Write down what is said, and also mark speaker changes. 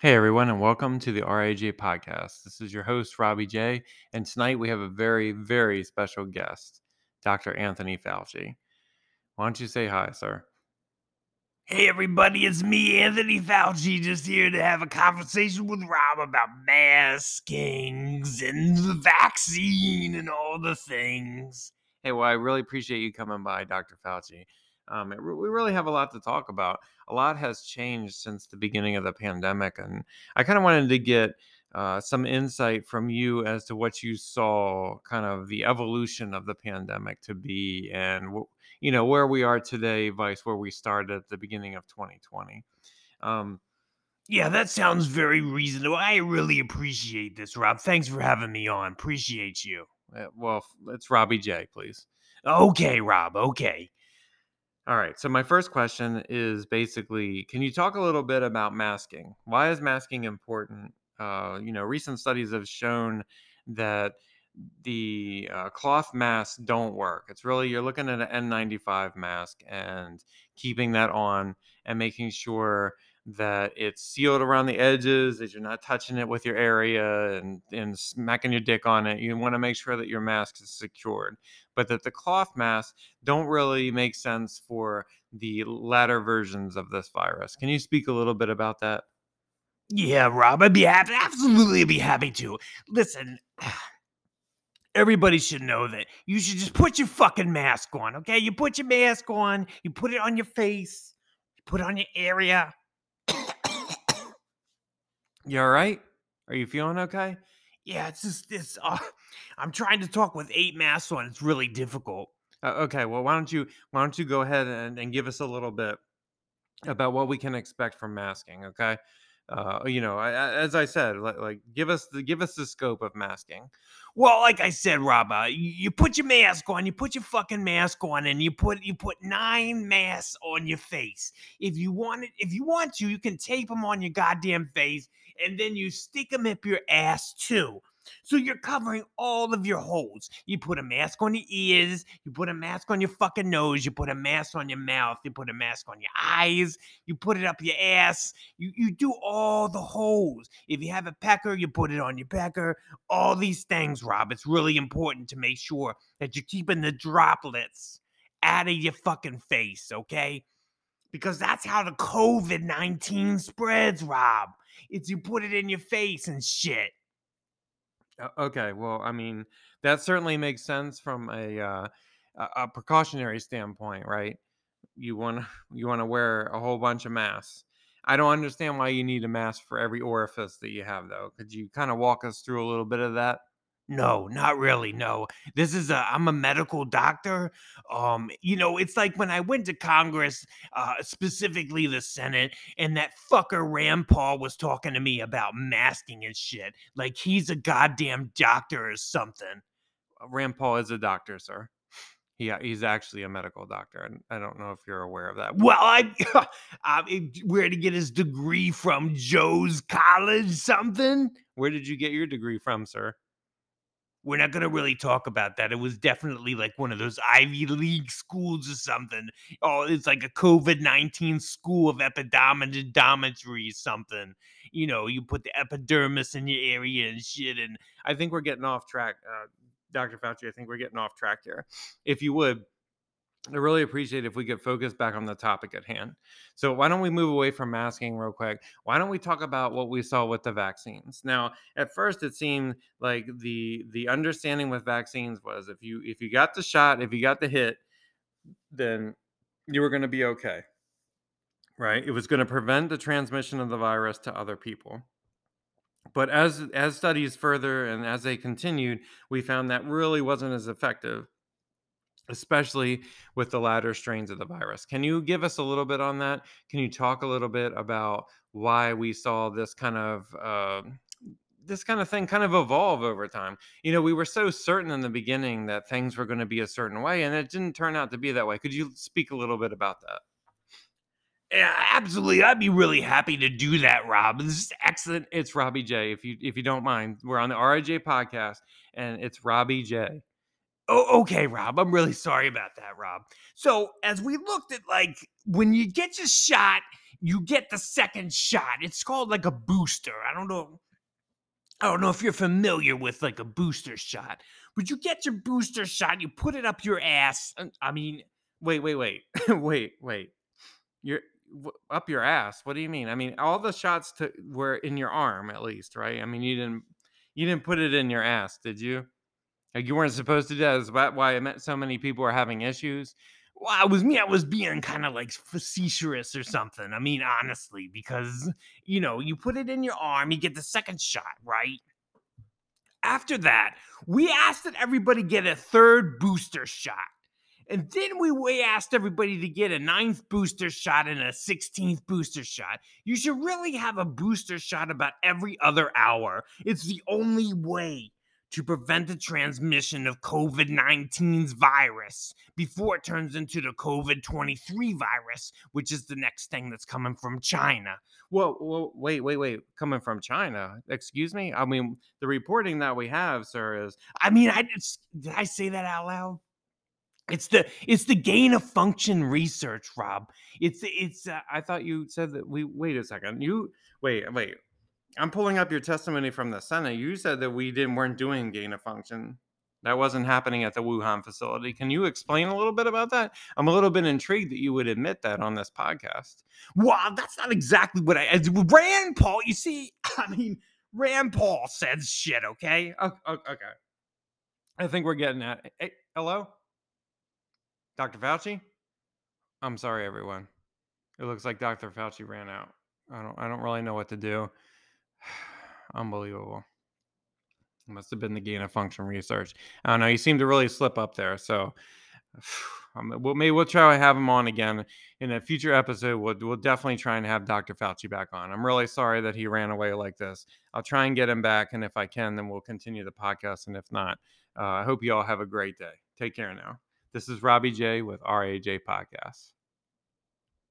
Speaker 1: Hey everyone, and welcome to the RAJ podcast. This is your host, Robbie J, and tonight we have a very, very special guest, Dr. Anthony Fauci. Why don't you say hi, sir?
Speaker 2: Hey everybody, it's me, Anthony Fauci, just here to have a conversation with Rob about maskings and the vaccine and all the things.
Speaker 1: Hey, well, I really appreciate you coming by, Dr. Fauci. Um, it, we really have a lot to talk about. A lot has changed since the beginning of the pandemic, and I kind of wanted to get uh, some insight from you as to what you saw, kind of the evolution of the pandemic to be, and you know where we are today, vice where we started at the beginning of 2020. Um,
Speaker 2: yeah, that sounds very reasonable. I really appreciate this, Rob. Thanks for having me on. Appreciate you.
Speaker 1: Uh, well, it's Robbie J, please.
Speaker 2: Okay, Rob. Okay.
Speaker 1: All right. So my first question is basically, can you talk a little bit about masking? Why is masking important? Uh, you know, recent studies have shown that the uh, cloth masks don't work. It's really you're looking at an N95 mask and keeping that on and making sure that it's sealed around the edges, that you're not touching it with your area and, and smacking your dick on it. You want to make sure that your mask is secured, but that the cloth masks don't really make sense for the latter versions of this virus. Can you speak a little bit about that?
Speaker 2: Yeah, Rob, I'd be happy. Absolutely, be happy to. Listen, everybody should know that you should just put your fucking mask on, okay? You put your mask on, you put it on your face, you put it on your area,
Speaker 1: you all right? Are you feeling okay?
Speaker 2: Yeah, it's just this. Uh, I'm trying to talk with eight masks on. It's really difficult.
Speaker 1: Uh, okay, well, why don't you why don't you go ahead and, and give us a little bit about what we can expect from masking? Okay, uh, you know, I, as I said, like, like, give us the give us the scope of masking.
Speaker 2: Well, like I said, Rob, uh, you, you put your mask on, you put your fucking mask on, and you put you put nine masks on your face. If you want it, if you want to, you can tape them on your goddamn face and then you stick them up your ass too. So you're covering all of your holes. You put a mask on your ears, you put a mask on your fucking nose, you put a mask on your mouth, you put a mask on your eyes, you put it up your ass. You you do all the holes. If you have a pecker, you put it on your pecker. All these things, Rob. It's really important to make sure that you're keeping the droplets out of your fucking face, okay? Because that's how the COVID 19 spreads, Rob. It's you put it in your face and shit.
Speaker 1: Okay, well, I mean, that certainly makes sense from a uh, a precautionary standpoint, right? You want you want to wear a whole bunch of masks. I don't understand why you need a mask for every orifice that you have, though. Could you kind of walk us through a little bit of that?
Speaker 2: No, not really. No. This is a I'm a medical doctor. Um, you know, it's like when I went to Congress, uh, specifically the Senate, and that fucker Rand Paul was talking to me about masking and shit. Like he's a goddamn doctor or something.
Speaker 1: Uh, Rand Paul is a doctor, sir. Yeah, he's actually a medical doctor. and I don't know if you're aware of that.
Speaker 2: Well, I, I where to get his degree from? Joe's College, something.
Speaker 1: Where did you get your degree from, sir?
Speaker 2: We're not going to really talk about that. It was definitely like one of those Ivy League schools or something. Oh, it's like a COVID 19 school of epidometry, something. You know, you put the epidermis in your area and shit. And
Speaker 1: I think we're getting off track. Uh, Dr. Fauci, I think we're getting off track here. If you would, I really appreciate if we could focus back on the topic at hand. So why don't we move away from masking real quick? Why don't we talk about what we saw with the vaccines? Now, at first it seemed like the the understanding with vaccines was if you if you got the shot, if you got the hit, then you were going to be okay. Right? It was going to prevent the transmission of the virus to other people. But as as studies further and as they continued, we found that really wasn't as effective especially with the latter strains of the virus. Can you give us a little bit on that? Can you talk a little bit about why we saw this kind of uh, this kind of thing kind of evolve over time? You know, we were so certain in the beginning that things were going to be a certain way, and it didn't turn out to be that way. Could you speak a little bit about that?
Speaker 2: Yeah, absolutely. I'd be really happy to do that, Rob. This is excellent.
Speaker 1: It's Robbie J. If you if you don't mind, we're on the RIJ podcast, and it's Robbie J.
Speaker 2: Oh, okay, Rob. I'm really sorry about that, Rob. So, as we looked at like when you get your shot, you get the second shot. It's called like a booster. I don't know. I don't know if you're familiar with like a booster shot, but you get your booster shot, you put it up your ass. Uh, I mean,
Speaker 1: Wait, wait, wait, wait, wait. You're up your ass. What do you mean? I mean, all the shots to, were in your arm, at least, right? I mean, you didn't you didn't put it in your ass, did you? Like you weren't supposed to do that. Is that why I met so many people are having issues?
Speaker 2: well, it was me. I was being kind of like facetious or something. I mean, honestly, because you know, you put it in your arm, you get the second shot, right? After that, we asked that everybody get a third booster shot. And then we, we asked everybody to get a ninth booster shot and a 16th booster shot. You should really have a booster shot about every other hour. It's the only way to prevent the transmission of COVID 19's virus before it turns into the COVID 23 virus, which is the next thing that's coming from China.
Speaker 1: Whoa, whoa, wait, wait, wait. Coming from China. Excuse me? I mean, the reporting that we have, sir, is
Speaker 2: I mean, I did I say that out loud? It's the it's the gain of function research, Rob. It's it's uh,
Speaker 1: I thought you said that we wait a second. You wait, wait. I'm pulling up your testimony from the Senate. You said that we didn't weren't doing gain of function. That wasn't happening at the Wuhan facility. Can you explain a little bit about that? I'm a little bit intrigued that you would admit that on this podcast.
Speaker 2: Well, that's not exactly what I. as- Rand Paul, you see, I mean, Rand Paul says shit. Okay,
Speaker 1: okay. I think we're getting at. Hey, hello, Dr. Fauci. I'm sorry, everyone. It looks like Dr. Fauci ran out. I don't. I don't really know what to do. Unbelievable. Must have been the gain of function research. I don't know. He seemed to really slip up there. So, um, well, maybe we'll try to have him on again in a future episode. We'll, we'll definitely try and have Dr. Fauci back on. I'm really sorry that he ran away like this. I'll try and get him back, and if I can, then we'll continue the podcast. And if not, uh, I hope you all have a great day. Take care now. This is Robbie J with RAJ Podcasts.